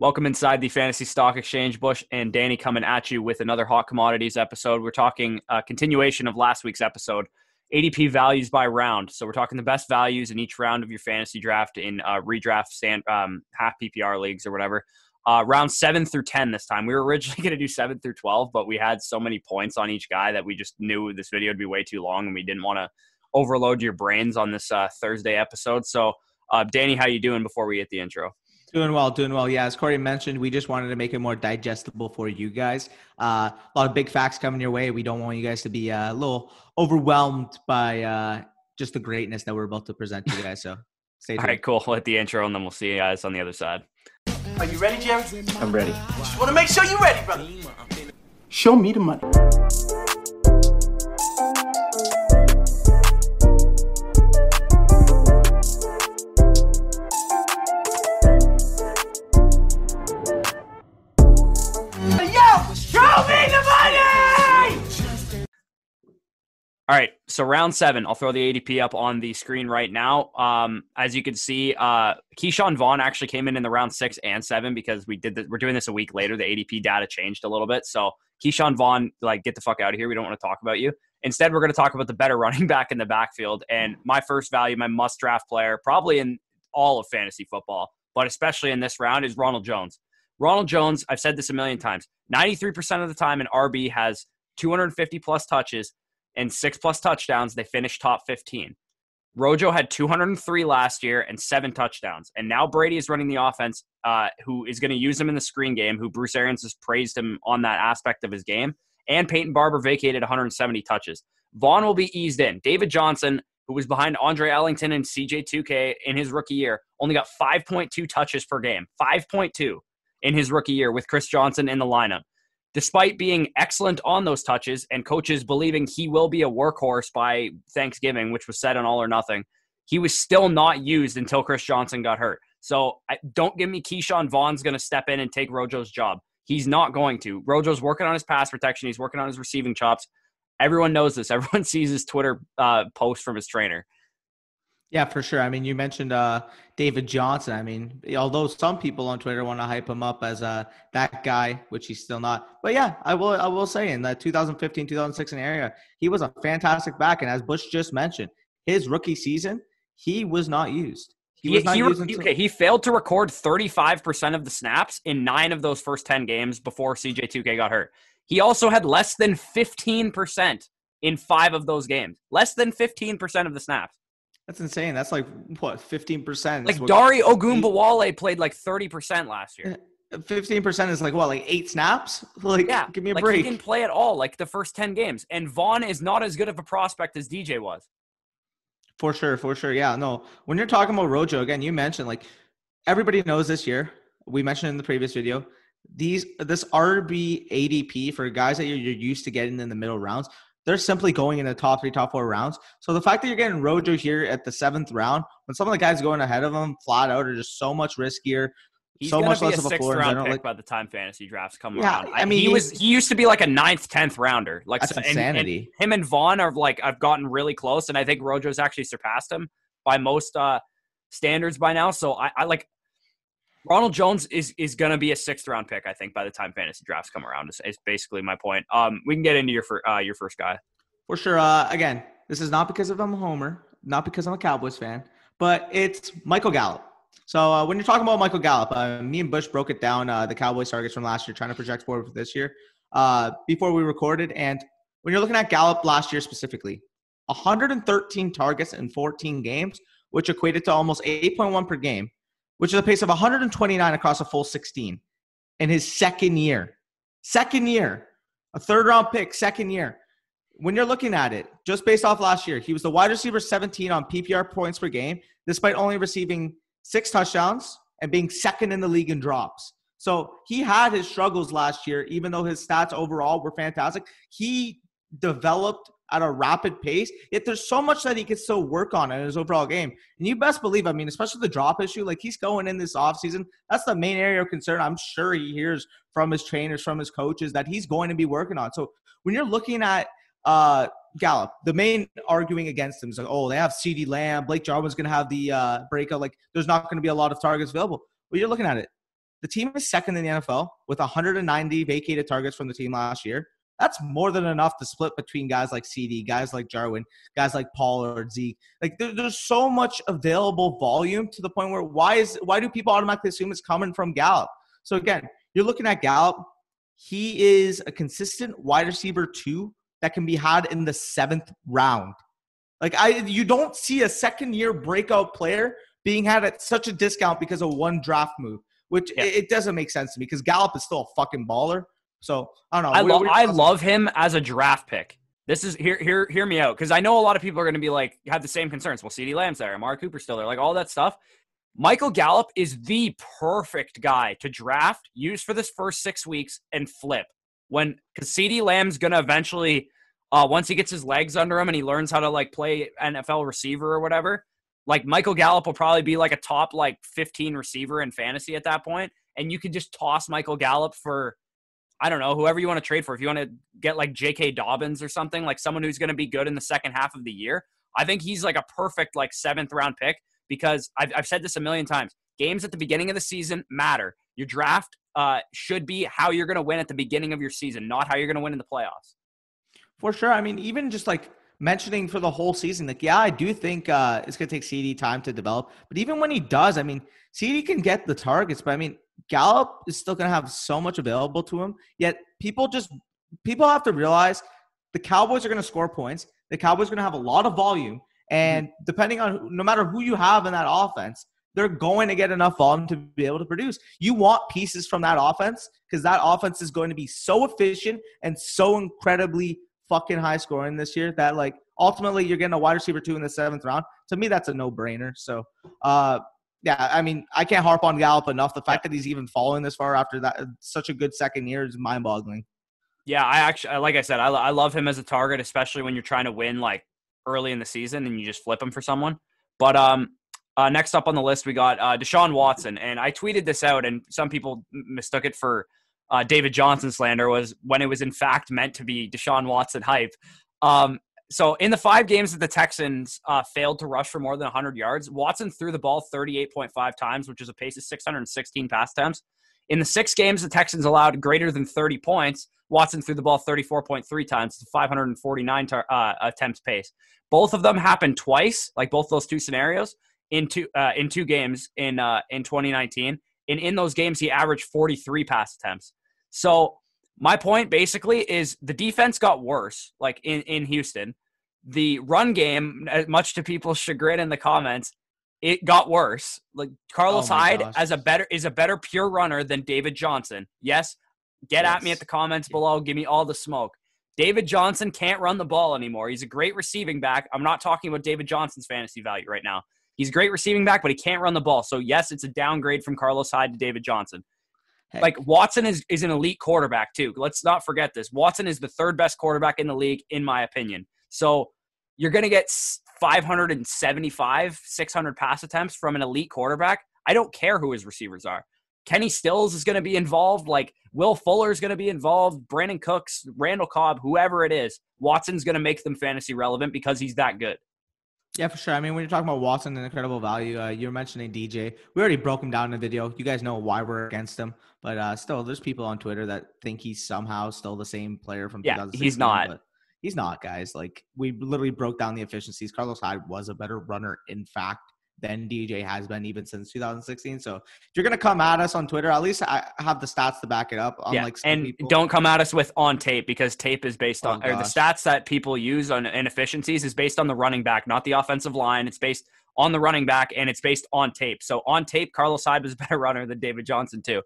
Welcome inside the Fantasy Stock Exchange. Bush and Danny coming at you with another hot commodities episode. We're talking a continuation of last week's episode, ADP values by round. So we're talking the best values in each round of your fantasy draft in uh, redraft, stand, um, half PPR leagues or whatever. Uh, round seven through 10 this time. We were originally going to do seven through 12, but we had so many points on each guy that we just knew this video would be way too long and we didn't want to overload your brains on this uh, Thursday episode. So, uh, Danny, how you doing before we hit the intro? Doing well, doing well. Yeah, as Corey mentioned, we just wanted to make it more digestible for you guys. Uh, a lot of big facts coming your way. We don't want you guys to be uh, a little overwhelmed by uh, just the greatness that we're about to present to you guys. So stay tuned. All right, cool. We'll hit the intro and then we'll see you guys on the other side. Are you ready, Jerry? I'm ready. Just want to make sure you're ready, brother. Show me the money. All right, so round seven. I'll throw the ADP up on the screen right now. Um, as you can see, uh, Ke'Shawn Vaughn actually came in in the round six and seven because we did. The, we're doing this a week later. The ADP data changed a little bit, so Ke'Shawn Vaughn, like, get the fuck out of here. We don't want to talk about you. Instead, we're going to talk about the better running back in the backfield. And my first value, my must draft player, probably in all of fantasy football, but especially in this round, is Ronald Jones. Ronald Jones, I've said this a million times. Ninety-three percent of the time, an RB has 250 plus touches and six plus touchdowns, they finished top 15. Rojo had 203 last year and seven touchdowns. And now Brady is running the offense, uh, who is going to use him in the screen game, who Bruce Arians has praised him on that aspect of his game. And Peyton Barber vacated 170 touches. Vaughn will be eased in. David Johnson, who was behind Andre Ellington and CJ2K in his rookie year, only got 5.2 touches per game. 5.2 in his rookie year with Chris Johnson in the lineup despite being excellent on those touches and coaches believing he will be a workhorse by Thanksgiving, which was said on All or Nothing, he was still not used until Chris Johnson got hurt. So I, don't give me Ke'Shawn Vaughn's going to step in and take Rojo's job. He's not going to. Rojo's working on his pass protection. He's working on his receiving chops. Everyone knows this. Everyone sees his Twitter uh, post from his trainer. Yeah, for sure. I mean, you mentioned uh, David Johnson. I mean, although some people on Twitter want to hype him up as uh, that guy, which he's still not. But yeah, I will. I will say in the 2015, 2016 area, he was a fantastic back. And as Bush just mentioned, his rookie season, he was not used. He, he, he until- okay, he failed to record 35% of the snaps in nine of those first 10 games before CJ2K got hurt. He also had less than 15% in five of those games. Less than 15% of the snaps. That's insane. That's like what fifteen percent. Like Dare Ogunbowale played like thirty percent last year. Uh, fifteen percent is like what, like eight snaps? Like, yeah, give me a like break. He didn't play at all, like the first ten games. And Vaughn is not as good of a prospect as DJ was. For sure, for sure. Yeah, no. When you're talking about Rojo again, you mentioned like everybody knows this year. We mentioned in the previous video these this RB ADP for guys that you're, you're used to getting in the middle rounds they're simply going in the top three, top four rounds. So the fact that you're getting Rojo here at the seventh round, when some of the guys going ahead of him flat out are just so much riskier, He's so much less of a floor round pick like, by the time fantasy drafts come yeah, around. I mean, he was he used to be like a ninth, tenth rounder. Like that's so, insanity. And, and him and Vaughn are like I've gotten really close, and I think Rojo's actually surpassed him by most uh standards by now. So I, I like Ronald Jones is is going to be a sixth round pick. I think by the time fantasy drafts come around is, is basically my point. Um, we can get into your for, uh, your first guy. For sure. Uh, again, this is not because of I'm a homer, not because I'm a Cowboys fan, but it's Michael Gallup. So uh, when you're talking about Michael Gallup, uh, me and Bush broke it down uh, the Cowboys targets from last year, trying to project forward for this year uh, before we recorded. And when you're looking at Gallup last year specifically, 113 targets in 14 games, which equated to almost 8.1 per game, which is a pace of 129 across a full 16 in his second year. Second year, a third round pick, second year when you're looking at it, just based off last year, he was the wide receiver 17 on PPR points per game, despite only receiving six touchdowns and being second in the league in drops. So he had his struggles last year, even though his stats overall were fantastic. He developed at a rapid pace, yet there's so much that he could still work on in his overall game. And you best believe, I mean, especially the drop issue, like he's going in this offseason. That's the main area of concern. I'm sure he hears from his trainers, from his coaches that he's going to be working on. So when you're looking at uh, Gallup, the main arguing against him is like, oh, they have CeeDee Lamb, Blake Jarwin's going to have the uh, breakout. Like, there's not going to be a lot of targets available. Well, you're looking at it. The team is second in the NFL with 190 vacated targets from the team last year. That's more than enough to split between guys like CeeDee, guys like Jarwin, guys like Pollard Zeke. Like there, there's so much available volume to the point where why is why do people automatically assume it's coming from Gallup? So again, you're looking at Gallup. He is a consistent wide receiver two that can be had in the seventh round. Like I, you don't see a second year breakout player being had at such a discount because of one draft move, which yeah. it, it, doesn't make sense to me because Gallup is still a fucking baller. So I don't know. I, lo- I love him as a draft pick. This is here, hear, hear me out because I know a lot of people are going to be like have the same concerns. Well, CeeDee Lamb's there, Amari Cooper still there, like all that stuff. Michael Gallup is the perfect guy to draft, use for this first six weeks, and flip when because CeeDee Lamb's going to eventually, uh, once he gets his legs under him and he learns how to like play NFL receiver or whatever, like Michael Gallup will probably be like a top like 15 receiver in fantasy at that point, and you could just toss Michael Gallup for I don't know, whoever you want to trade for. If you want to get like J.K. Dobbins or something, like someone who's going to be good in the second half of the year, I think he's like a perfect like seventh round pick because I've, I've said this a million times. Games at the beginning of the season matter. Your draft uh, should be how you're going to win at the beginning of your season, not how you're going to win in the playoffs. For sure. I mean, even just like mentioning for the whole season, like, yeah, I do think uh, it's going to take CeeDee time to develop. But even when he does, I mean, CeeDee can get the targets, but I mean, Gallup is still going to have so much available to him. Yet people just people have to realize the Cowboys are going to score points. The Cowboys are going to have a lot of volume, and mm-hmm. depending on no matter who you have in that offense, they're going to get enough volume to be able to produce. You want pieces from that offense because that offense is going to be so efficient and so incredibly fucking high scoring this year that like ultimately you're getting a wide receiver two in the seventh round. To me, that's a no brainer. So, uh, yeah, I mean, I can't harp on Gallup enough. The fact that he's even falling this far after that such a good second year is mind boggling. Yeah, I actually, like I said, I, I love him as a target, especially when you're trying to win like early in the season and you just flip him for someone. But um, uh, next up on the list, we got uh, Deshaun Watson, and I tweeted this out, and some people mistook it for uh, David Johnson slander. Was when it was in fact meant to be Deshaun Watson hype. Um, so in the five games that the Texans uh, failed to rush for more than 100 yards, Watson threw the ball 38.5 times, which is a pace of 616 pass attempts. In the six games the Texans allowed greater than 30 points, Watson threw the ball 34.3 times to 549 tar- uh, attempts pace. Both of them happened twice, like both those two scenarios, in two uh, in two games in uh, in 2019. And in those games, he averaged 43 pass attempts. So my point basically is the defense got worse, like in, in Houston. The run game, as much to people's chagrin in the comments, it got worse. Like Carlos oh Hyde gosh. as a better is a better pure runner than David Johnson. Yes, get yes. at me at the comments below. Give me all the smoke. David Johnson can't run the ball anymore. He's a great receiving back. I'm not talking about David Johnson's fantasy value right now. He's a great receiving back, but he can't run the ball. So yes, it's a downgrade from Carlos Hyde to David Johnson. Heck. Like Watson is, is an elite quarterback too. Let's not forget this. Watson is the third best quarterback in the league, in my opinion. So you're going to get 575, 600 pass attempts from an elite quarterback. I don't care who his receivers are. Kenny Stills is going to be involved. Like Will Fuller is going to be involved. Brandin Cooks, Randall Cobb, whoever it is, Watson's going to make them fantasy relevant because he's that good. Yeah, for sure. I mean, when you're talking about Watson and incredible value, uh, you're mentioning DJ. We already broke him down in the video. You guys know why we're against him, but uh, still, there's people on Twitter that think he's somehow still the same player from yeah, he's not. He's not, guys. Like we literally broke down the efficiencies. Carlos Hyde was a better runner, in fact, than DJ has been even since 2016. So if you're gonna come at us on Twitter, at least I have the stats to back it up. Yeah, and people. don't come at us with on tape because tape is based oh, on oh, or the stats that people use on inefficiencies is based on the running back, not the offensive line. It's based on the running back and it's based on tape. So on tape, Carlos Hyde was a better runner than David Johnson too.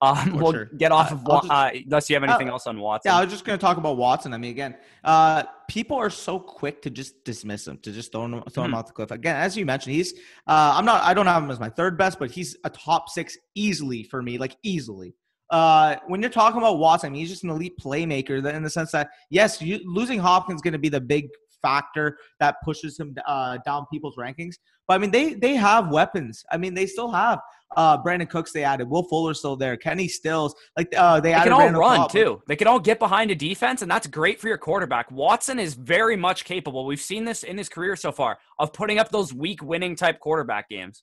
Um, we'll sure. get off uh, of just, uh, unless you have anything uh, else on Watson. Yeah, I was just going to talk about Watson. I mean, again, uh, people are so quick to just dismiss him, to just throw him, throw mm-hmm. him off the cliff. Again, as you mentioned, he's uh, I'm not I don't have him as my third best, but he's a top six easily for me, like easily. Uh, when you're talking about Watson, I mean, he's just an elite playmaker that in the sense that yes, you, losing Hopkins is going to be the big factor that pushes him uh, down people's rankings. But I mean, they they have weapons. I mean, they still have uh, Brandin Cooks. They added Will Fuller still there. Kenny Stills. Like uh, they, they can all Randall run Cobb. too. They can all get behind a defense, and that's great for your quarterback. Watson is very much capable. We've seen this in his career so far of putting up those week winning type quarterback games.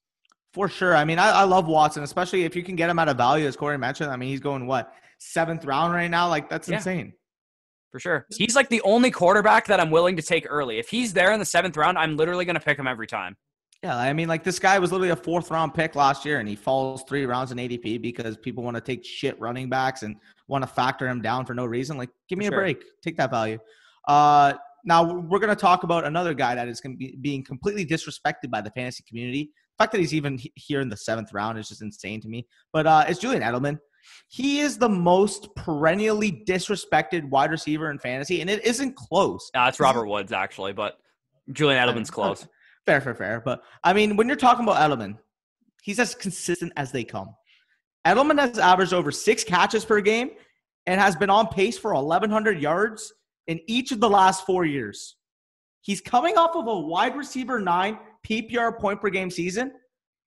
For sure. I mean, I, I love Watson, especially if you can get him at a value, as Corey mentioned. I mean, he's going what seventh round right now. Like that's Yeah. insane. For sure. He's like the only quarterback that I'm willing to take early. If he's there in the seventh round, I'm literally going to pick him every time. Yeah, I mean, like this guy was literally a fourth round pick last year, and he falls three rounds in ADP because people want to take shit running backs and want to factor him down for no reason. Like, give me For a sure. break, take that value. Uh, now we're going to talk about another guy that is going to be being completely disrespected by the fantasy community. The fact that he's even here in the seventh round is just insane to me. But uh, it's Julian Edelman. He is the most perennially disrespected wide receiver in fantasy, and it isn't close. Uh, it's Robert Woods, actually, but Julian Edelman's close. Fair, fair, fair. But I mean, when you're talking about Edelman, he's as consistent as they come. Edelman has averaged over six catches per game and has been on pace for 1,100 yards in each of the last four years. He's coming off of a wide receiver nine PPR point per game season,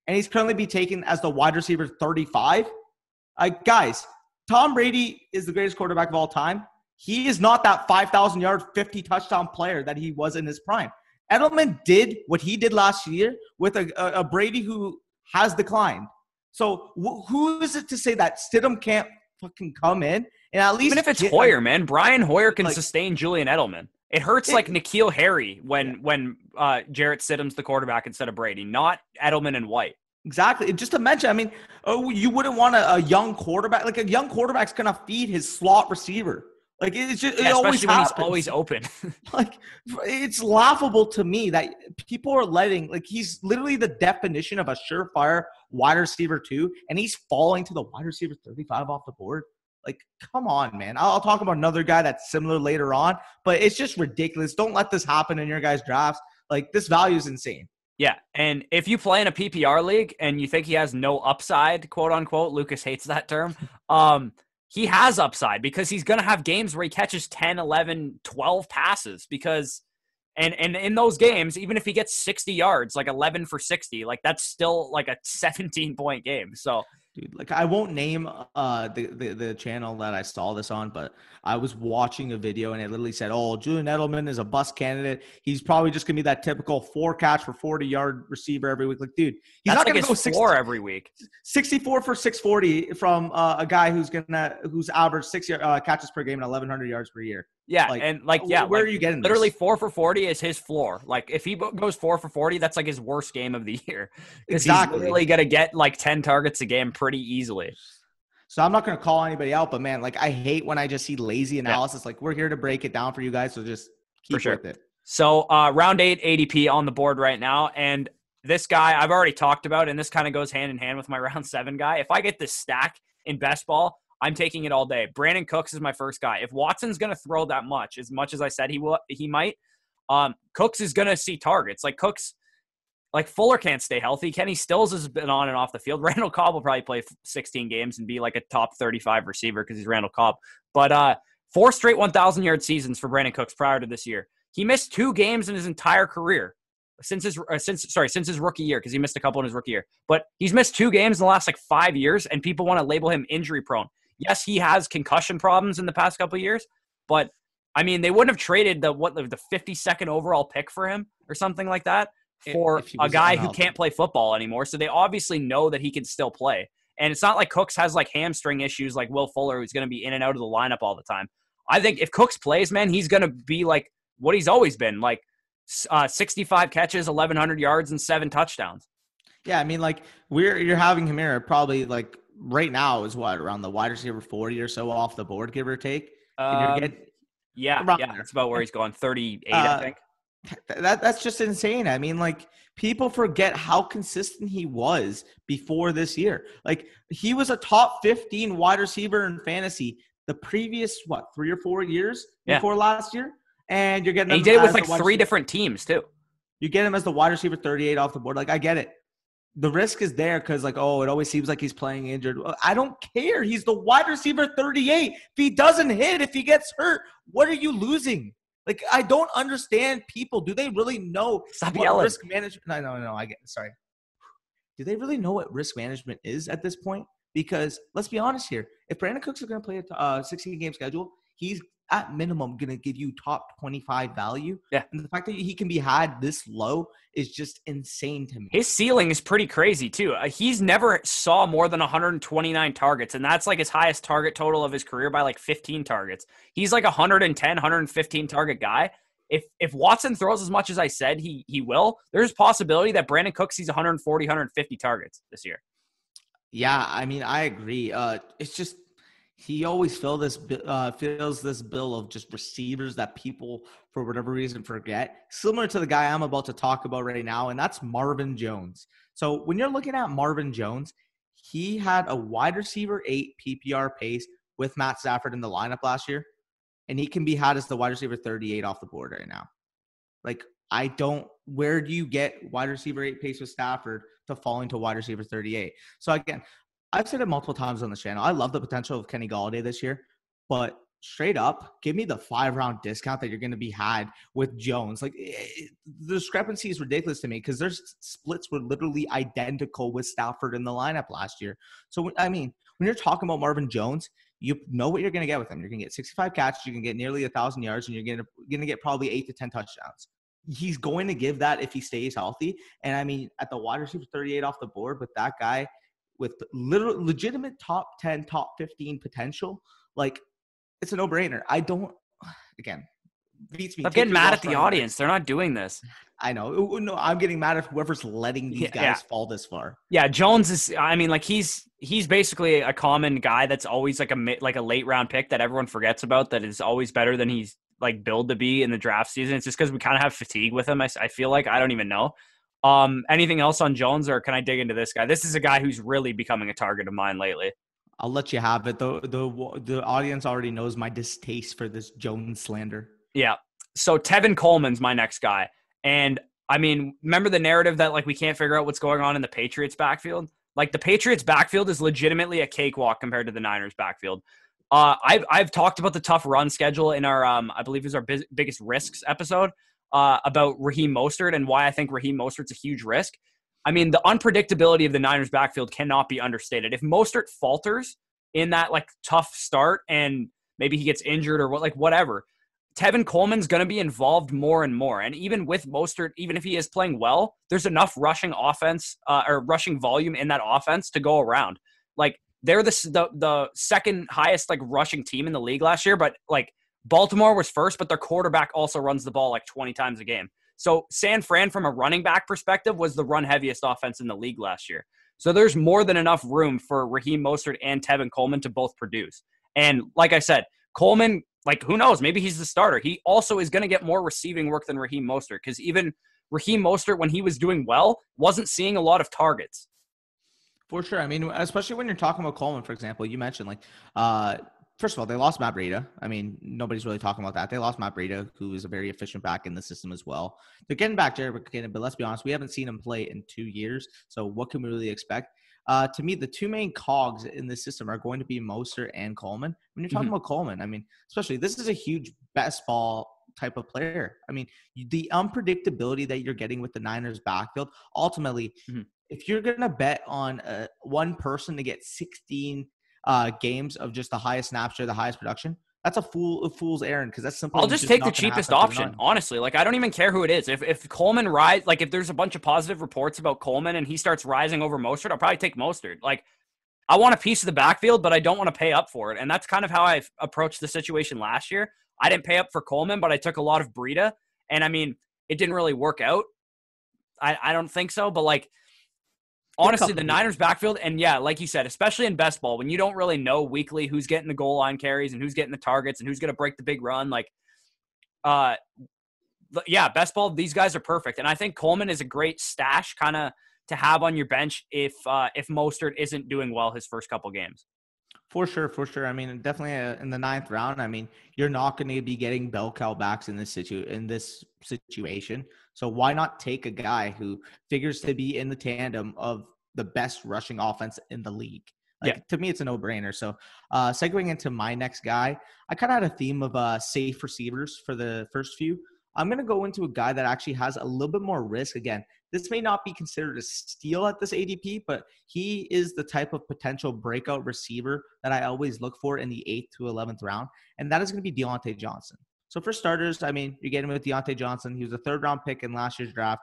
and he's currently be taken as the wide receiver 35. Uh, guys, Tom Brady is the greatest quarterback of all time. He is not that 5,000 yard, 50 touchdown player that he was in his prime. Edelman did what he did last year with a, a, a Brady who has declined. So wh- who is it to say that Stidham can't fucking come in and at least Even if it's get- Hoyer, man, Brian Hoyer can like- sustain Julian Edelman. It hurts Yeah. like N'Keal Harry when when uh, Jarrett Stidham's the quarterback instead of Brady, not Edelman and White. Exactly. Just to mention, I mean, oh, you wouldn't want a, a young quarterback. Like a young quarterback's gonna feed his slot receiver. Like it's just it always especially when he's happens. always open. like it's laughable to me that people are letting like he's literally the definition of a surefire wide receiver two, and he's falling to the wide receiver 35 off the board. Like, come on, man. I'll, I'll talk about another guy that's similar later on, but it's just ridiculous. Don't let this happen in your guys' drafts. Like, this value is insane. Yeah, and if you play in a PPR league and you think he has no upside, quote unquote, Lukas hates that term. Um, he has upside because he's going to have games where he catches 10, 11, 12 passes because and and in those games, even if he gets 60 yards, like 11 for 60, like that's still like a 17 point game. So, dude. Like I won't name uh the, the the channel that I saw this on, but I was watching a video and it literally said, "Oh, Julian Edelman is a bust candidate. He's probably just gonna be that typical four catch for forty yard receiver every week." Like, dude, he's that's not like gonna go 60, floor every week. 64 for six forty from uh, a guy who's gonna who's averaged six uh, catches per game and eleven hundred yards per year. Yeah, Like, and like yeah, where like, are you getting? literally this? four for 40 is his floor. Like if he goes four for 40, that's like his worst game of the year. Exactly. He's literally going to get like 10 targets a game pretty easily. So I'm not gonna call anybody out, but man, like I hate when I just see lazy analysis. Like we're here to break it down for you guys, so just keep sure. with it. So uh, round eight ADP on the board right now. And this guy I've already talked about, and this kind of goes hand in hand with my round seven guy. If I get this stack in best ball, I'm taking it all day. Brandin Cooks is my first guy. If Watson's going to throw that much, as much as I said he will, he might. Um, Cooks is going to see targets. Like Cooks, like Fuller can't stay healthy. Kenny Stills has been on and off the field. Randall Cobb will probably play 16 games and be like a top 35 receiver because he's Randall Cobb. But uh, four straight 1,000 yard seasons for Brandin Cooks prior to this year. He missed two games in his entire career since his uh, since sorry since his rookie year because he missed a couple in his rookie year. But he's missed two games in the last like five years, and people want to label him injury prone. Yes, he has concussion problems in the past couple of years, but I mean they wouldn't have traded the what the 52nd overall pick for him or something like that for a guy who can't play football anymore. So they obviously know that he can still play. And it's not like Cooks has like hamstring issues like Will Fuller, who's going to be in and out of the lineup all the time. I think if Cooks plays, man, he's going to be like what he's always been like uh, 65 catches, 1,100 yards, and seven touchdowns. Yeah, I mean, like we're you're having him here probably like right now is what around the wide receiver forty or so off the board, give or take. Um, get- yeah, yeah, there. that's about where he's going. 38, Uh, I think. That that's just insane. I mean, like people forget how consistent he was before this year. Like he was a top 15 wide receiver in fantasy the previous what three or four years Yeah. before last year, and you're getting And he did it with like three receiver- different teams too. You get him as the wide receiver 38 off the board. Like I get it. The risk is there because like oh it always seems like he's playing injured. I don't care. He's the wide receiver 38. If he doesn't hit, if he gets hurt, what are you losing? Like I don't understand people. Do they really know Stop what yelling. risk management? No, no, no. I get sorry. Do they really know what risk management is at this point? Because let's be honest here. If Brandin Cooks is going to play a uh, 16 game schedule, he's at minimum going to give you top 25 value. Yeah. And the fact that he can be had this low is just insane to me. His ceiling is pretty crazy too. Uh, he's never saw more than 129 targets, and that's like his highest target total of his career by like 15 targets. He's like 110, 115 target guy. If if Watson throws as much as I said he he will, there's possibility that Brandin Cooks sees 140, 150 targets this year. Yeah, I mean, I agree. Uh, it's just he always fill this uh, fills this bill of just receivers that people for whatever reason forget. Similar to the guy I'm about to talk about right now, and that's Marvin Jones. So when you're looking at Marvin Jones, he had a wide receiver eight PPR pace with Matt Stafford in the lineup last year, and he can be had as the wide receiver 38 off the board right now. Like I don't. Where do you get wide receiver eight pace with Stafford to falling to wide receiver 38? So again, I've said it multiple times on the channel. I love the potential of Kenny Golladay this year, but straight up, give me the five round discount that you're going to be had with Jones. Like it, eh, eh, the discrepancy is ridiculous to me because their splits were literally identical with Stafford in the lineup last year. So I mean, when you're talking about Marvin Jones, you know what you're going to get with him. You're going to get 65 catches, you can get nearly a thousand yards, and you're going to going to get probably eight to ten touchdowns. He's going to give that if he stays healthy. And I mean, at the wide receiver 38 off the board with that guy with literal legitimate top 10 top 15 potential like it's a no-brainer. I don't again beats me i'm getting mad at the audience. They're not doing this. I know. No i'm getting mad at whoever's letting these guys yeah. fall this far. Yeah jones is i mean like he's he's basically a common guy that's always like a like a late round pick that everyone forgets about that is always better than he's like billed to be in the draft season. It's just because we kind of have fatigue with him I, I feel like. I don't even know um, anything else on Jones, or can I dig into this guy? This is a guy who's really becoming a target of mine lately. I'll let you have it. The the the audience already knows my distaste for this Jones slander. Yeah. So Tevin Coleman's my next guy, and I mean, remember the narrative that like we can't figure out what's going on in the Patriots backfield? Like the Patriots backfield is legitimately a cakewalk compared to the Niners backfield. Uh, I've I've talked about the tough run schedule in our um, I believe it was our biz- biggest risks episode uh, about Raheem Mostert and why I think Raheem Mostert's a huge risk. I mean, the unpredictability of the Niners backfield cannot be understated. If Mostert falters in that like tough start and maybe he gets injured or what, like whatever, Tevin Coleman's going to be involved more and more. And even with Mostert, even if he is playing well, there's enough rushing offense uh, or rushing volume in that offense to go around. Like they're the, the the second highest like rushing team in the league last year, but like Baltimore was first, but their quarterback also runs the ball like 20 times a game. So San Fran, from a running back perspective, was the run heaviest offense in the league last year. So there's more than enough room for Raheem Mostert and Tevin Coleman to both produce. And like I said, Coleman, like who knows, maybe he's the starter. He also is going to get more receiving work than Raheem Mostert because even Raheem Mostert, when he was doing well, wasn't seeing a lot of targets. For sure. I mean, especially when you're talking about Coleman, for example, you mentioned like uh, first of all, they lost Matt Breida. I mean, nobody's really talking about that. They lost Matt Breida, who is a very efficient back in the system as well. They're getting back Jerick McKinnon, but let's be honest, we haven't seen him play in two years. So what can we really expect? Uh, to me, the two main cogs in the system are going to be Mostert and Coleman. When you're talking mm-hmm. about Coleman, I mean, especially this is a huge best ball type of player. I mean, the unpredictability that you're getting with the Niners backfield, ultimately, mm-hmm. if you're going to bet on uh, one person to get 16 uh, games of just the highest snaps or the highest production, that's a fool a fool's errand because that's simple. I'll just, just take the cheapest option, honestly. Like I don't even care who it is. If if Coleman rise, like if there's a bunch of positive reports about Coleman and he starts rising over Mostert, I'll probably take Mostert. Like I want a piece of the backfield, but I don't want to pay up for it, and that's kind of how I approached the situation last year. I didn't pay up for Coleman, but I took a lot of Breida, and I mean it didn't really work out. I I don't think so, but like honestly, the Niners backfield, and yeah, like you said, especially in best ball, when you don't really know weekly who's getting the goal line carries and who's getting the targets and who's going to break the big run, like, uh, yeah, best ball, these guys are perfect, and I think Coleman is a great stash kind of to have on your bench if uh, if Mostert isn't doing well his first couple games. For sure, for sure. I mean, definitely uh, in the ninth round. I mean, you're not going to be getting bell cow backs in this situ in this situation. So why not take a guy who figures to be in the tandem of the best rushing offense in the league? Like, yeah. To me, it's a no-brainer. So, uh, segueing into my next guy, I kind of had a theme of uh, safe receivers for the first few. I'm going to go into a guy that actually has a little bit more risk. Again, this may not be considered a steal at this ADP, but he is the type of potential breakout receiver that I always look for in the eighth to 11th round, and that is going to be Diontae Johnson. So for starters, I mean, you're getting with Diontae Johnson. He was a third round pick in last year's draft.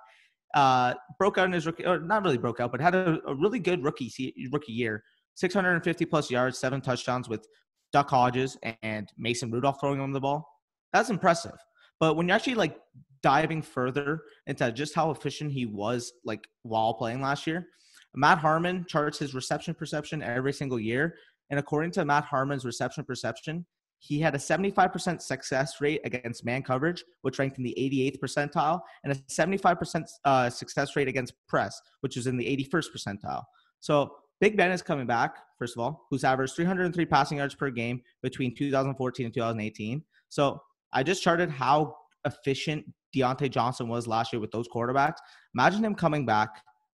Uh, broke out in his rookie, or not really broke out, but had a, a really good rookie rookie year. 650 plus yards, seven touchdowns with Duck Hodges and Mason Rudolph throwing him the ball. That's impressive. But when you're actually like diving further into just how efficient he was like while playing last year, Matt Harmon charts his reception perception every single year. And according to Matt Harmon's reception perception, he had a 75% success rate against man coverage, which ranked in the 88th percentile, and a 75% uh, success rate against press, which is in the 81st percentile. So Big Ben is coming back, first of all, who's averaged 303 passing yards per game between 2014 and 2018. So I just charted how efficient Diontae Johnson was last year with those quarterbacks. Imagine him coming back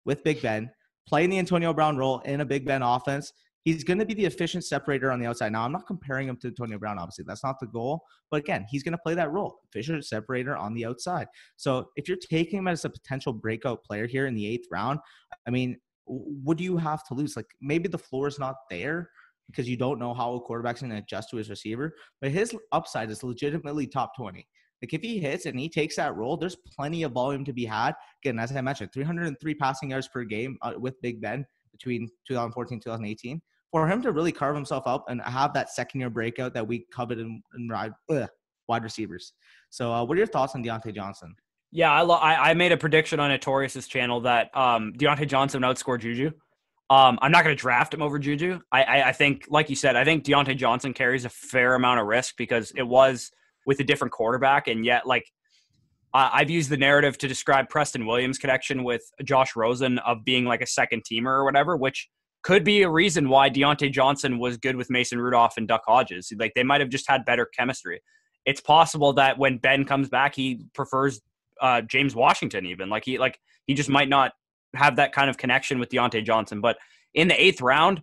with Big Ben, playing the Antonio Brown role in a Big Ben offense. He's going to be the efficient separator on the outside. Now, I'm not comparing him to Antonio Brown, obviously. That's not the goal. But again, he's going to play that role, efficient separator on the outside. So if you're taking him as a potential breakout player here in the eighth round, I mean, what do you have to lose? Like maybe the floor is not there because you don't know how a quarterback's going to adjust to his receiver, but his upside is legitimately top 20. Like if he hits and he takes that role, there's plenty of volume to be had. Again, as I mentioned, 303 passing yards per game uh, with Big Ben between 2014 2018. For him to really carve himself up and have that second year breakout that we covered in, in wide, ugh, wide receivers. So, uh, what are your thoughts on Diontae Johnson? Yeah, I, lo- I, I made a prediction on Notorious's channel that um, Diontae Johnson would outscore Juju. Um, I'm not going to draft him over Juju. I, I, I think, like you said, I think Diontae Johnson carries a fair amount of risk because it was with a different quarterback, and yet like I've used the narrative to describe Preston Williams' connection with Josh Rosen of being like a second teamer or whatever, which could be a reason why Diontae Johnson was good with Mason Rudolph and Duck Hodges. Like they might have just had better chemistry. It's possible that when Ben comes back, he prefers uh, James Washington even. Like he like he just might not have that kind of connection with Diontae Johnson. But in the eighth round,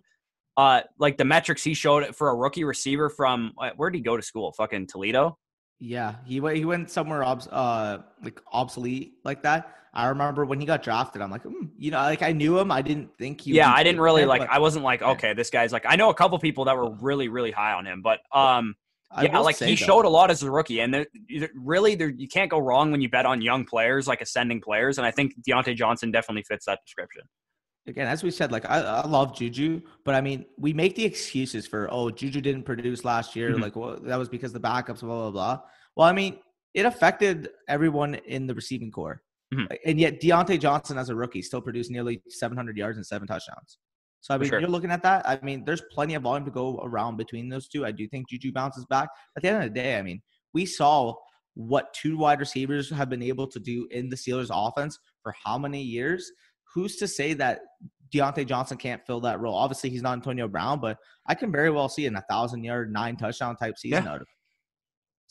uh, like the metrics he showed for a rookie receiver from uh, where did he go to school? Fucking Toledo. Yeah, he went he went somewhere obs- uh like obsolete like that. I remember when he got drafted, I'm like, mm, you know, like I knew him. I didn't think he. Yeah, I didn't really like. But, I wasn't like, okay, this guy's like. I know a couple people that were really, really high on him, but um, I yeah, like he though, showed a lot as a rookie, and there, really, there, you can't go wrong when you bet on young players, like ascending players, and I think Diontae Johnson definitely fits that description. Again, as we said, like I, I love Juju, but I mean, we make the excuses for oh, Juju didn't produce last year, mm-hmm. like well, that was because the backups, blah blah blah. Well, I mean, it affected everyone in the receiving corps, mm-hmm. and yet Diontae Johnson as a rookie still produced nearly 700 yards and seven touchdowns. So I mean, sure. you're looking at that. I mean, there's plenty of volume to go around between those two. I do think Juju bounces back. At the end of the day, I mean, we saw what two wide receivers have been able to do in the Steelers offense for how many years. Who's to say that Diontae Johnson can't fill that role? Obviously, he's not Antonio Brown, but I can very well see an a thousand yard, nine touchdown type season yeah. out of him.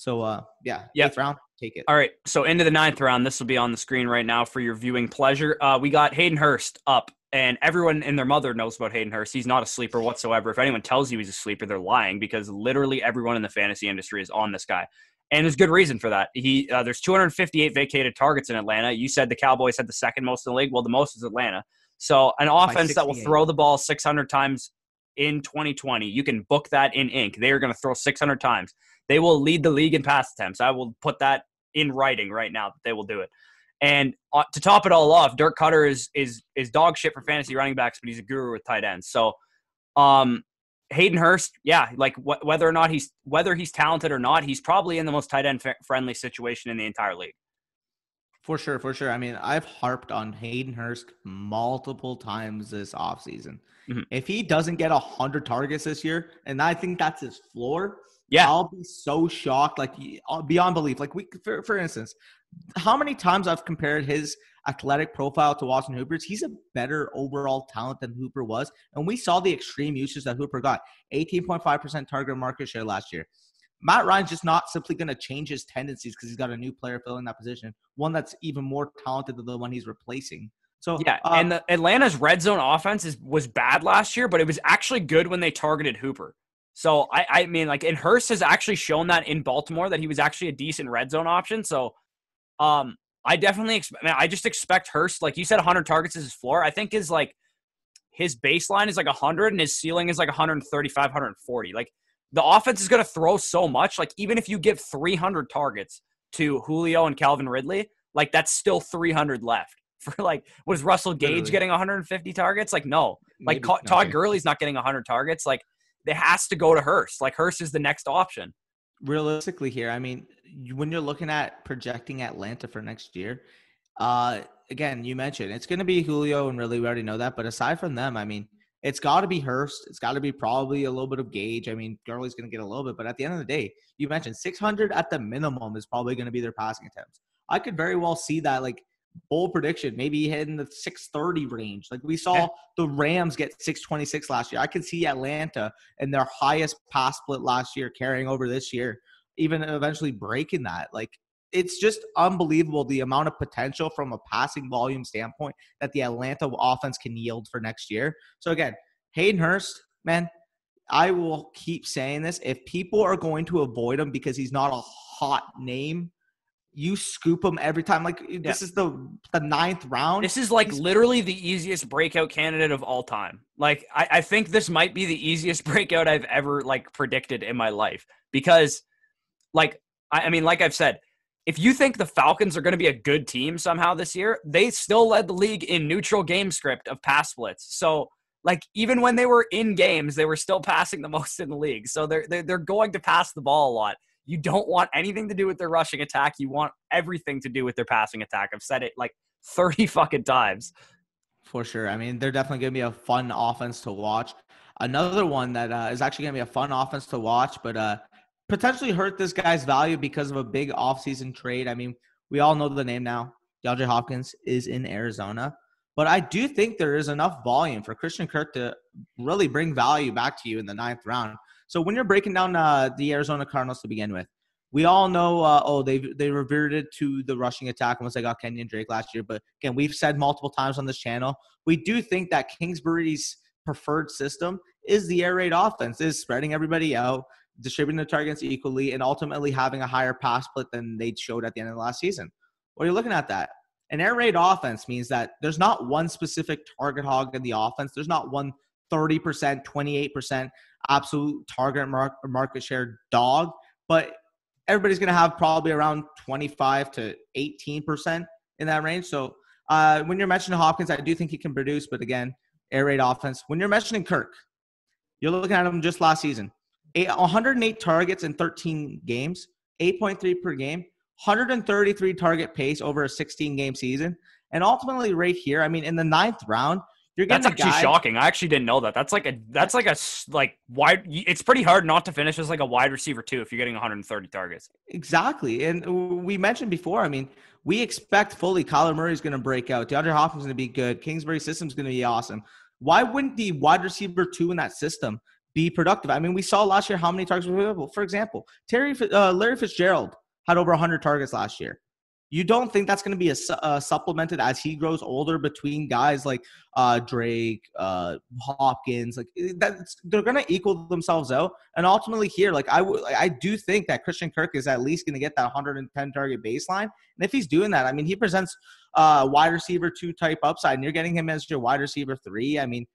So uh, yeah, yeah, eighth round, take it. All right, so into the ninth round. This will be on the screen right now for your viewing pleasure. Uh, we got Hayden Hurst up and everyone and their mother knows about Hayden Hurst. He's not a sleeper whatsoever. If anyone tells you he's a sleeper, they're lying because literally everyone in the fantasy industry is on this guy, and there's good reason for that. He uh, there's 258 vacated targets in Atlanta. You said the Cowboys had the second most in the league. Well, the most is Atlanta. So an offense that will throw the ball 600 times in 2020, you can book that in ink. They are going to throw 600 times. They will lead the league in pass attempts. I will put that in writing right now that they will do it. And uh, to top it all off, Dirk Koetter is is is dog shit for fantasy running backs, but he's a guru with tight ends. So, um, Hayden Hurst, yeah, like wh- whether or not he's whether he's talented or not, he's probably in the most tight end f- friendly situation in the entire league. For sure, for sure. I mean, I've harped on Hayden Hurst multiple times this offseason. Mm-hmm. If he doesn't get 100 targets this year, and I think that's his floor, yeah, I'll be so shocked, like beyond belief. Like we, for, for instance, how many times I've compared his athletic profile to Austin Hooper's. He's a better overall talent than Hooper was. And we saw the extreme uses that Hooper got 18.5% target market share last year. Matt Ryan's just not simply going to change his tendencies because he's got a new player filling that position, one that's even more talented than the one he's replacing. So yeah, um, and the Atlanta's red zone offense is, was bad last year, but it was actually good when they targeted Hooper. So I, I mean, like, and Hurst has actually shown that in Baltimore that he was actually a decent red zone option. So Um, I definitely expect. I just expect Hurst, like you said, 100 targets is his floor. I think is like his baseline is like 100 and his ceiling is like 135, 140. Like the offense is going to throw so much. Like even if you give 300 targets to Julio and Calvin Ridley, like that's still 300 left. For like, was Russell Gage Literally. getting 150 targets? Like no. Like Maybe, Todd Gurley's not getting 100 targets. Like it has to go to Hurst. Like Hurst is the next option. Realistically, here, I mean, when you're looking at projecting Atlanta for next year, uh, again, you mentioned it's going to be Julio and really we already know that. But aside from them, I mean, it's got to be Hurst. It's got to be probably a little bit of Gage. I mean, Gurley's going to get a little bit, but at the end of the day, you mentioned 600 at the minimum is probably going to be their passing attempts. I could very well see that like bold prediction, maybe hitting the 630 range. Like we saw yeah. the Rams get 626 last year. I could see Atlanta and their highest pass split last year carrying over this year, even eventually breaking that. Like it's just unbelievable the amount of potential from a passing volume standpoint that the Atlanta offense can yield for next year. So again, Hayden Hurst, man, I will keep saying this. If people are going to avoid him because he's not a hot name, you scoop him every time. Like this yeah. is the the ninth round. This is like he's- literally the easiest breakout candidate of all time. Like I, I think this might be the easiest breakout I've ever like predicted in my life because, like I, I mean, like I've said, if you think the Falcons are going to be a good team somehow this year, they still led the league in neutral game script of pass splits. So, like even when they were in games, they were still passing the most in the league. So they're they're, they're going to pass the ball a lot. You don't want anything to do with their rushing attack. You want everything to do with their passing attack. I've said it like 30 fucking times. For sure. I mean, they're definitely going to be a fun offense to watch. Another one that uh, is actually going to be a fun offense to watch, but uh, potentially hurt this guy's value because of a big offseason trade. I mean, we all know the name now. DeAndre Hopkins is in Arizona. But I do think there is enough volume for Christian Kirk to really bring value back to you in the ninth round. So when you're breaking down uh, the Arizona Cardinals to begin with, we all know, uh, oh, they they reverted to the rushing attack once they got Kenyan Drake last year. But again, we've said multiple times on this channel, we do think that Kingsbury's preferred system is the air raid offense, is spreading everybody out, distributing the targets equally, and ultimately having a higher pass split than they showed at the end of the last season. Well, you're looking at that. An air raid offense means that there's not one specific target hog in the offense. There's not one 30%, 28% absolute target market share dog, but everybody's going to have probably around 25 to 18% in that range. So uh, when you're mentioning Hopkins, I do think he can produce, but again, air raid offense. When you're mentioning Kirk, you're looking at him just last season. 108 targets in 13 games, 8.3 per game, 133 target pace over a 16 game season. And ultimately, right here, I mean, in the ninth round, you're getting that's actually guy, shocking. I actually didn't know that. That's like a that's like a like wide. It's pretty hard not to finish as like a wide receiver too if you're getting 130 targets. Exactly, and we mentioned before. I mean, we expect fully Kyler Murray is going to break out. DeAndre Hopkins is going to be good. Kingsbury system is going to be awesome. Why wouldn't the wide receiver two in that system be productive? I mean, we saw last year how many targets were available. For example, Terry uh, Larry Fitzgerald had over 100 targets last year. You don't think that's going to be a, uh, supplemented as he grows older between guys like uh, Drake, uh, Hopkins? Like eh, that's, they're going to equal themselves out, and ultimately here, like I, w- I do think that Christian Kirk is at least going to get that 110 target baseline, and if he's doing that, I mean, he presents uh, wide receiver two type upside, and you're getting him as your wide receiver three. I mean,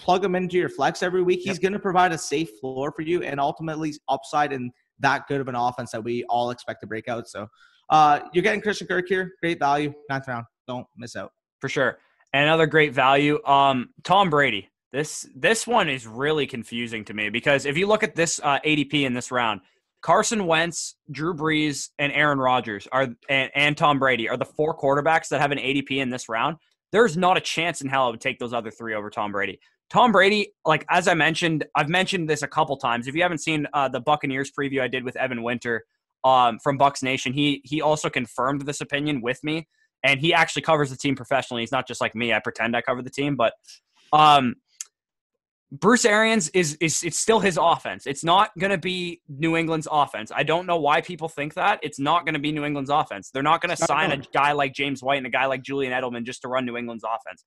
plug him into your flex every week. He's yep. going to provide a safe floor for you, and ultimately upside in that good of an offense that we all expect to break out. So uh, you're getting Christian Kirk here. Great value. Ninth round. Don't miss out. For sure. And another great value. Um, Tom Brady. This this one is really confusing to me because if you look at this uh, ADP in this round, Carson Wentz, Drew Brees, and Aaron Rodgers are and, and Tom Brady are the four quarterbacks that have an ADP in this round. There's not a chance in hell I would take those other three over Tom Brady. Tom Brady, like as I mentioned, I've mentioned this a couple times. If you haven't seen uh, the Buccaneers preview I did with Evan Winter, um, from Bucs Nation. He he also confirmed this opinion with me, and he actually covers the team professionally. He's not just like me. I pretend I cover the team, but um, Bruce Arians is is it's still his offense. It's not going to be New England's offense. I don't know why people think that. It's not going to be New England's offense. They're not going to sign a guy like James White and a guy like Julian Edelman just to run New England's offense.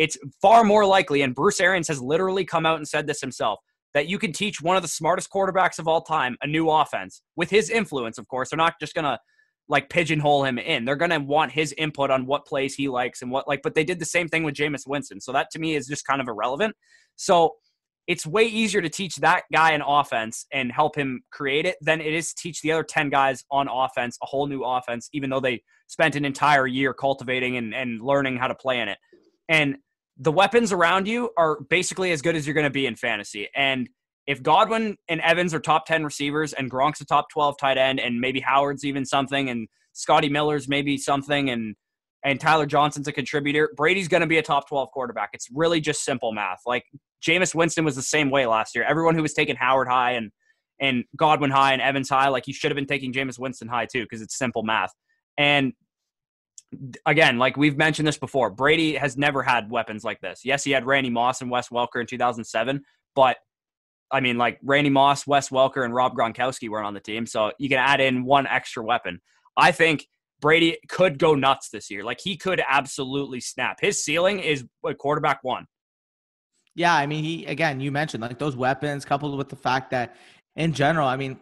It's far more likely, and Bruce Arians has literally come out and said this himself that you can teach one of the smartest quarterbacks of all time a new offense with his influence, of course. They're not just going to like pigeonhole him in. They're going to want his input on what plays he likes and what like. But they did the same thing with Jameis Winston, so that to me is just kind of irrelevant. So it's way easier to teach that guy an offense and help him create it than it is to teach the other 10 guys on offense a whole new offense, even though they spent an entire year cultivating and, and learning how to play in it. And the weapons around you are basically as good as you're going to be in fantasy. And if Godwin and Evans are top 10 receivers and Gronk's a top 12 tight end and maybe Howard's even something and Scotty Miller's maybe something and and Tyler Johnson's a contributor, Brady's going to be a top 12 quarterback. It's really just simple math. Like Jameis Winston was the same way last year. Everyone who was taking Howard high and and Godwin high and Evans high, like you should have been taking Jameis Winston high too because it's simple math. And again, like we've mentioned this before, Brady has never had weapons like this. Yes, he had Randy Moss and Wes Welker in 2007, but I mean, like Randy Moss, Wes Welker, and Rob Gronkowski weren't on the team, so you can add in one extra weapon. I think Brady could go nuts this year. Like he could absolutely snap. His ceiling is a quarterback one. Yeah, I mean, he again, you mentioned like those weapons coupled with the fact that in general, I mean,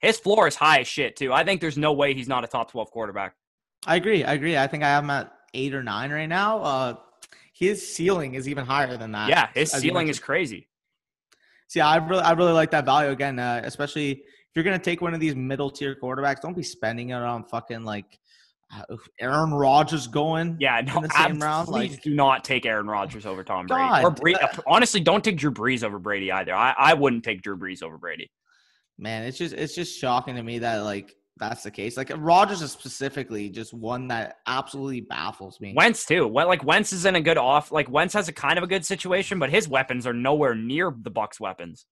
his floor is high as shit too. I think there's no way he's not a top 12 quarterback. I agree. I agree. I think I have him at 8 or 9 right now. Uh his ceiling is even higher than that. Yeah, his ceiling is crazy. See, I really I really like that value again, uh, especially if you're going to take one of these middle tier quarterbacks, don't be spending it on fucking like uh, Aaron Rodgers going. Yeah, no, in the same round. Like, do not take Aaron Rodgers over Tom Brady. or Brady. Uh, honestly, don't take Drew Brees over Brady either. I, I wouldn't take Drew Brees over Brady. Man, it's just it's just shocking to me that like that's the case. Like Rodgers is specifically just one that absolutely baffles me. Wentz too. Well, like Wentz is in a good off. Like Wentz has a kind of a good situation, but his weapons are nowhere near the Bucs' weapons.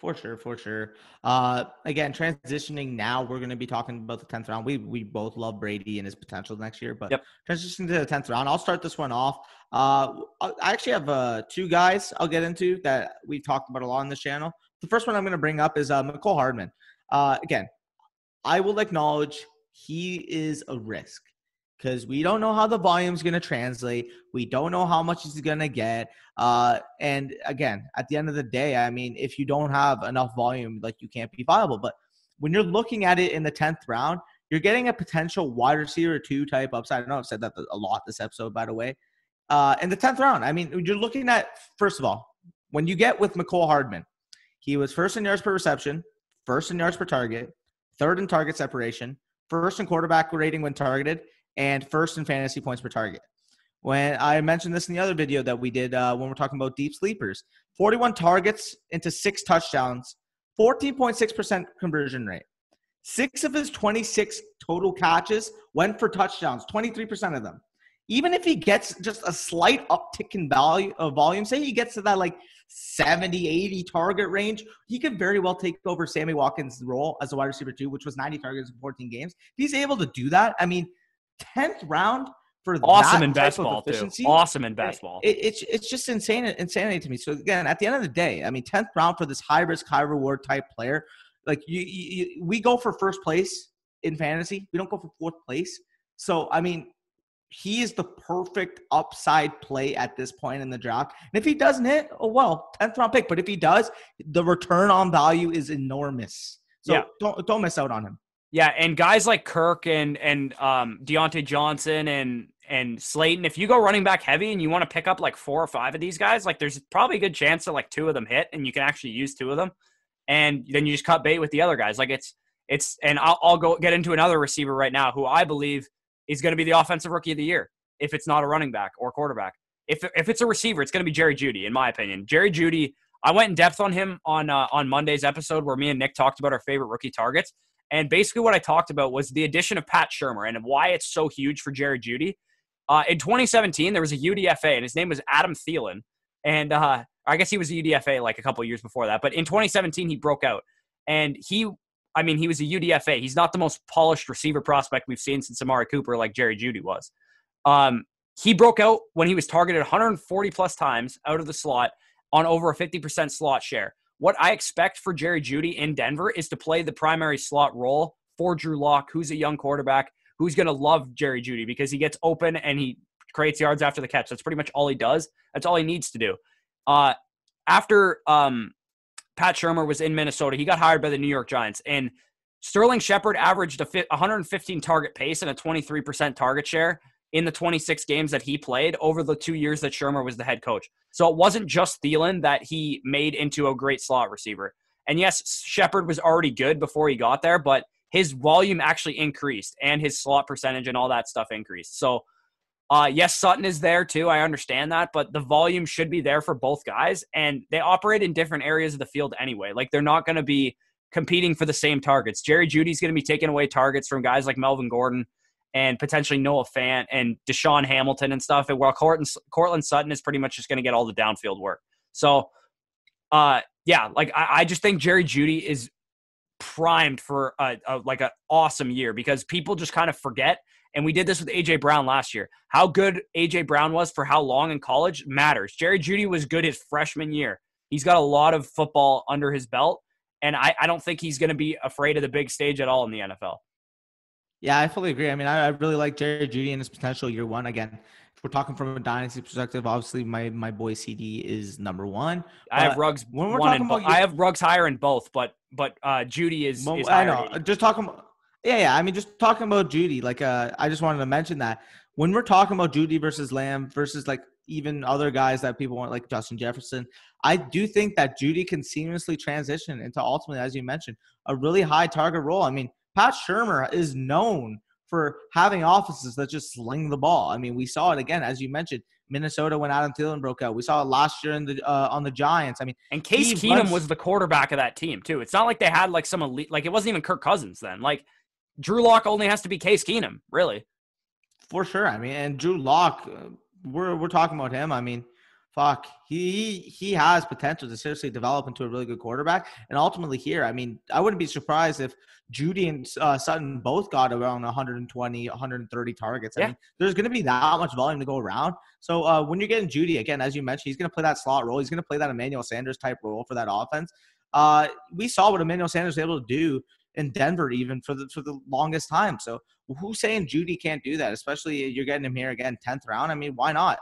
For sure, for sure. Uh, again, transitioning now, we're going to be talking about the tenth round. We we both love Brady and his potential next year, but yep. transitioning to the tenth round, I'll start this one off. Uh, I actually have uh, two guys I'll get into that we've talked about a lot on this channel. The first one I'm going to bring up is uh, Mecole Hardman. Uh, again, I will acknowledge he is a risk because we don't know how the volume's going to translate. We don't know how much he's going to get. Uh, and again, at the end of the day, I mean, if you don't have enough volume, like you can't be viable. But when you're looking at it in the 10th round, you're getting a potential wide receiver two type upside. I know I've said that a lot this episode, by the way. Uh, in the 10th round, I mean, you're looking at, first of all, when you get with Mecole Hardman, he was first in yards per reception, first in yards per target, third in target separation, first in quarterback rating when targeted, and first in fantasy points per target. When I mentioned this in the other video that we did uh, when we're talking about deep sleepers, 41 targets into six touchdowns, 14.6% conversion rate. Six of his 26 total catches went for touchdowns, 23% of them. Even if he gets just a slight uptick in value of volume, say he gets to that like 70, 80 target range, he could very well take over Sammy Watkins' role as a wide receiver too, which was 90 targets in 14 games. If he's able to do that, I mean, 10th round for awesome in baseball too. Awesome in baseball. It, it's it's just insane insanity to me. So again, at the end of the day, I mean, 10th round for this high risk, high reward type player, like you, you, we go for first place in fantasy. We don't go for fourth place. So I mean, he is the perfect upside play at this point in the draft. And if he doesn't hit, oh well, 10th round pick. But if he does, the return on value is enormous. So yeah. don't don't miss out on him. Yeah, and guys like Kirk and and um, Diontae Johnson and and Slayton, if you go running back heavy and you want to pick up like four or five of these guys, like there's probably a good chance that like two of them hit and you can actually use two of them, and then you just cut bait with the other guys. Like it's it's and I'll, I'll go get into another receiver right now who I believe is going to be the offensive rookie of the year if it's not a running back or quarterback. If if it's a receiver, it's going to be Jerry Jeudy, in my opinion. Jerry Jeudy, I went in depth on him on uh, on Monday's episode where me and Nick talked about our favorite rookie targets. And basically, what I talked about was the addition of Pat Shurmur and why it's so huge for Jerry Jeudy. Uh, in 2017, there was a UDFA, and his name was Adam Thielen. And uh, I guess he was a UDFA like a couple years before that. But in 2017, he broke out. And he, I mean, he was a UDFA. He's not the most polished receiver prospect we've seen since Amari Cooper, like Jerry Jeudy was. Um, he broke out when he was targeted 140 plus times out of the slot on over a 50% slot share what I expect for Jerry Jeudy in Denver is to play the primary slot role for Drew Lock, who's a young quarterback who's going to love Jerry Jeudy because he gets open and he creates yards after the catch. That's pretty much all he does. That's all he needs to do. Uh, after um, Pat Shurmur was in Minnesota, he got hired by the New York Giants. And Sterling Shepard averaged a 115 target pace and a 23% target share in the 26 games that he played over the two years that Shurmur was the head coach. So it wasn't just Thielen that he made into a great slot receiver. And yes, Shepard was already good before he got there, but his volume actually increased and his slot percentage and all that stuff increased. So, uh, yes, Sutton is there too. I understand that, but the volume should be there for both guys. And they operate in different areas of the field anyway. Like they're not going to be competing for the same targets. Jerry Jeudy's going to be taking away targets from guys like Melvin Gordon and potentially Noah Fant and DaeSean Hamilton and stuff. And while Courtland, Courtland Sutton is pretty much just going to get all the downfield work. So, uh, yeah, like I, I just think Jerry Jeudy is primed for a, a like an awesome year because people just kind of forget. And we did this with AJ Brown last year. How good AJ Brown was for how long in college matters. Jerry Jeudy was good his freshman year. He's got a lot of football under his belt, and I, I don't think he's going to be afraid of the big stage at all in the NFL. Yeah, I fully agree. I mean, I, I really like Jerry Jeudy and his potential year one. Again, if we're talking from a dynasty perspective, obviously my my boy CeeDee is number one. I have Ruggs when we're talking about, I have Ruggs higher in both, but but uh Jeudy is, well, is I know. Just talking about yeah, yeah. I mean, just talking about Jeudy, like uh, I just wanted to mention that when we're talking about Jeudy versus Lamb versus like even other guys that people want, like Justin Jefferson, I do think that Jeudy can seamlessly transition into ultimately, as you mentioned, a really high target role. I mean, Pat Shurmur is known for having offices that just sling the ball. I mean, we saw it again, as you mentioned, Minnesota when Adam Thielen broke out. We saw it last year in the uh, on the Giants. I mean, and Case Keenum runs- was the quarterback of that team too. It's not like they had like some elite, like it wasn't even Kirk Cousins then. Like Drew Lock only has to be Case Keenum, really. For sure. I mean, and Drew Lock, uh, we're we're talking about him. I mean, fuck, he he has potential to seriously develop into a really good quarterback. And ultimately, here, I mean, I wouldn't be surprised if Jeudy and uh, Sutton both got around 120, 130 targets. I yeah. mean, there's going to be that much volume to go around. So uh, when you're getting Jeudy again, as you mentioned, he's going to play that slot role. He's going to play that Emmanuel Sanders type role for that offense. Uh, we saw what Emmanuel Sanders was able to do in Denver even for the for the longest time. So who's saying Jeudy can't do that? Especially you're getting him here again, tenth round. I mean, why not?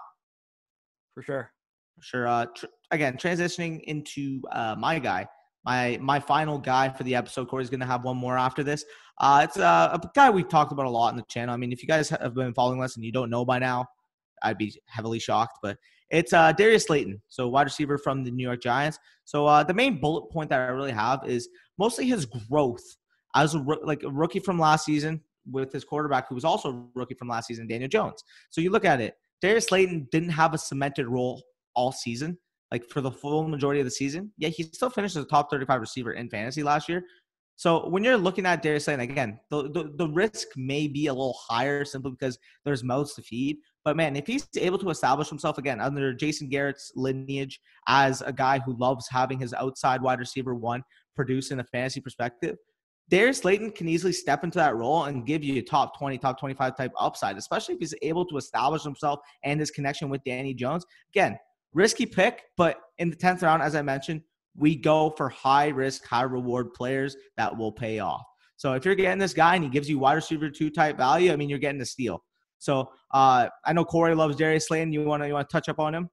For sure. for Sure. Uh, tr- again, transitioning into uh, my guy, my my final guy for the episode. Corey's going to have one more after this. Uh, it's uh, a guy we've talked about a lot in the channel. I mean, if you guys have been following us and you don't know by now, I'd be heavily shocked. But it's uh, Darius Slayton, so wide receiver from the New York Giants. So uh, the main bullet point that I really have is mostly his growth as a like a rookie from last season with his quarterback, who was also a rookie from last season, Daniel Jones. So you look at it, Darius Slayton didn't have a cemented role all season, like for the full majority of the season. Yeah, he still finished as a top 35 receiver in fantasy last year. So when you're looking at Darius Slayton, again, the, the, the risk may be a little higher simply because there's mouths to feed. But man, if he's able to establish himself again under Jason Garrett's lineage as a guy who loves having his outside wide receiver one produce in a fantasy perspective, Darius Slayton can easily step into that role and give you a top 20, top 25 type upside, especially if he's able to establish himself and his connection with Danny Jones. Again, risky pick, but in the 10th round, as I mentioned, we go for high risk, high reward players that will pay off. So if you're getting this guy and he gives you wide receiver two type value, I mean, you're getting a steal. So uh, I know Corey loves Darius Slayton. You want to you want to touch up on him?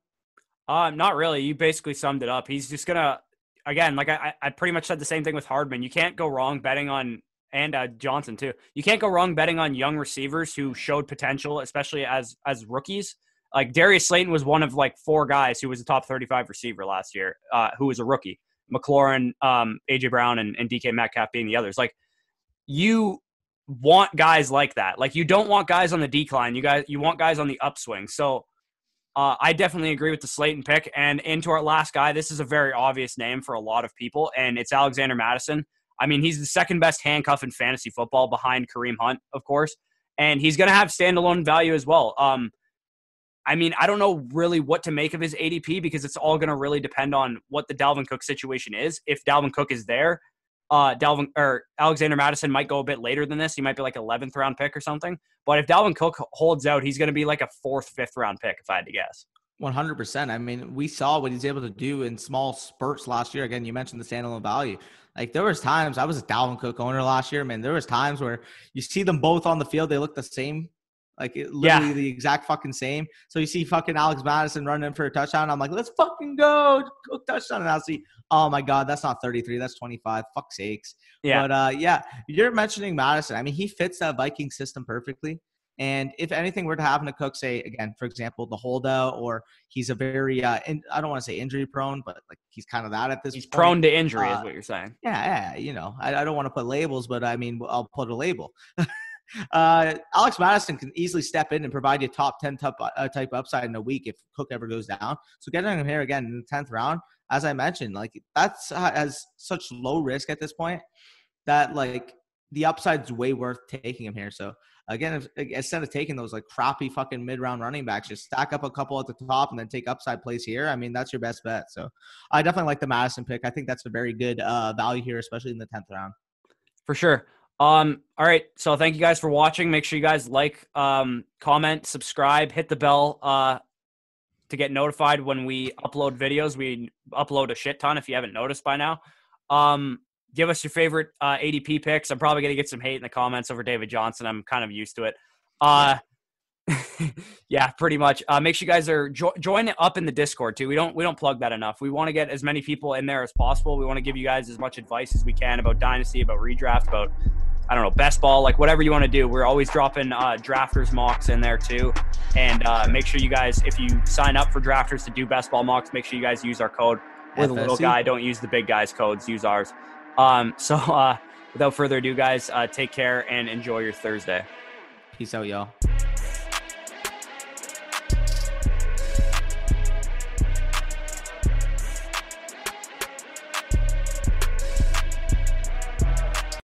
Uh, not really. You basically summed it up. He's just gonna again, like I, I pretty much said the same thing with Hardman. You can't go wrong betting on and uh, Johnson too. You can't go wrong betting on young receivers who showed potential, especially as as rookies. Like Darius Slayton was one of like four guys who was a top 35 receiver last year, uh, who was a rookie. McLaurin, um, AJ Brown, and, and DK Metcalf being the others. Like you want guys like that. Like you don't want guys on the decline. You guys you want guys on the upswing. So uh, I definitely agree with the Slayton pick. And into our last guy, this is a very obvious name for a lot of people, and it's Alexander Mattison. I mean, he's the second best handcuff in fantasy football behind Kareem Hunt, of course, and he's going to have standalone value as well. Um, I mean, I don't know really what to make of his ADP because it's all going to really depend on what the Dalvin Cook situation is. If Dalvin Cook is there, uh, Dalvin or Alexander Mattison might go a bit later than this. He might be like 11th round pick or something. But if Dalvin Cook holds out, he's going to be like a fourth, fifth round pick, if I had to guess. 100%. I mean, we saw what he's able to do in small spurts last year. Again, you mentioned the standalone value. Like there was times I was a Dalvin Cook owner last year, man. There was times where you see them both on the field, they look the same Like it, literally yeah. the exact fucking same. So you see fucking Alex Mattison running for a touchdown. I'm like, let's fucking go, go touchdown. And I'll see, oh my god, that's not 33, that's 25. Fuck sakes. Yeah. But uh, yeah, you're mentioning Mattison. I mean, he fits that Viking system perfectly. And if anything were to happen to Cook, say again, for example, the holdout, or he's a very, uh, in, I don't want to say injury prone, but like he's kind of that at this. Point he's point. prone to injury, uh, is what you're saying. Yeah, yeah. You know, I, I don't want to put labels, but I mean, I'll put a label. uh, Alex Mattison can easily step in and provide you top ten type, uh, type upside in a week if Cook ever goes down. So getting him here again in the tenth round, as I mentioned, like that's has such low risk at this point that like the upside's way worth taking him here. So again, if, instead of taking those like crappy fucking mid round running backs, just stack up a couple at the top and then take upside plays here. I mean, that's your best bet. So I definitely like the Mattison pick. I think that's a very good uh, value here, especially in the 10th round. For sure. Um, all right. So thank you guys for watching. Make sure you guys like, um, comment, subscribe, hit the bell, uh, to get notified when we upload videos. We upload a shit ton if you haven't noticed by now. Um, give us your favorite uh, ADP picks. I'm probably going to get some hate in the comments over David Johnson. I'm kind of used to it. Uh, yeah, pretty much. Uh, make sure you guys are jo- join up in the Discord too. We don't we don't plug that enough. We want to get as many people in there as possible. We want to give you guys as much advice as we can about dynasty, about redraft, about I don't know best ball, like whatever you want to do. We're always dropping uh, drafters mocks in there too, and uh, make sure you guys if you sign up for drafters to do best ball mocks, make sure you guys use our code. We're the little guy. Don't use the big guys' codes. Use ours. Um, so uh, without further ado, guys, uh, take care and enjoy your Thursday. Peace out, y'all.